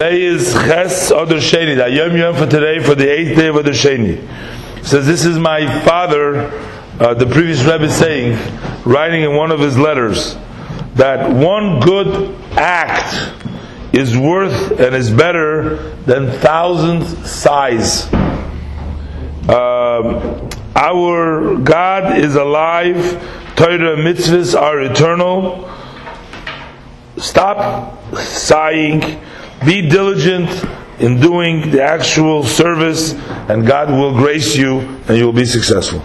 Today is Ches Adar Sheni, the Yom Yom for today, for the eighth day of Adar Sheni. Says this is my father, uh, the previous Rebbe saying, writing in one of his letters, that one good act is worth and is better than thousand sighs. Um, our God is alive. Torah mitzvahs are eternal. Stop sighing be diligent in doing the actual service, and God will grace you and you will be successful.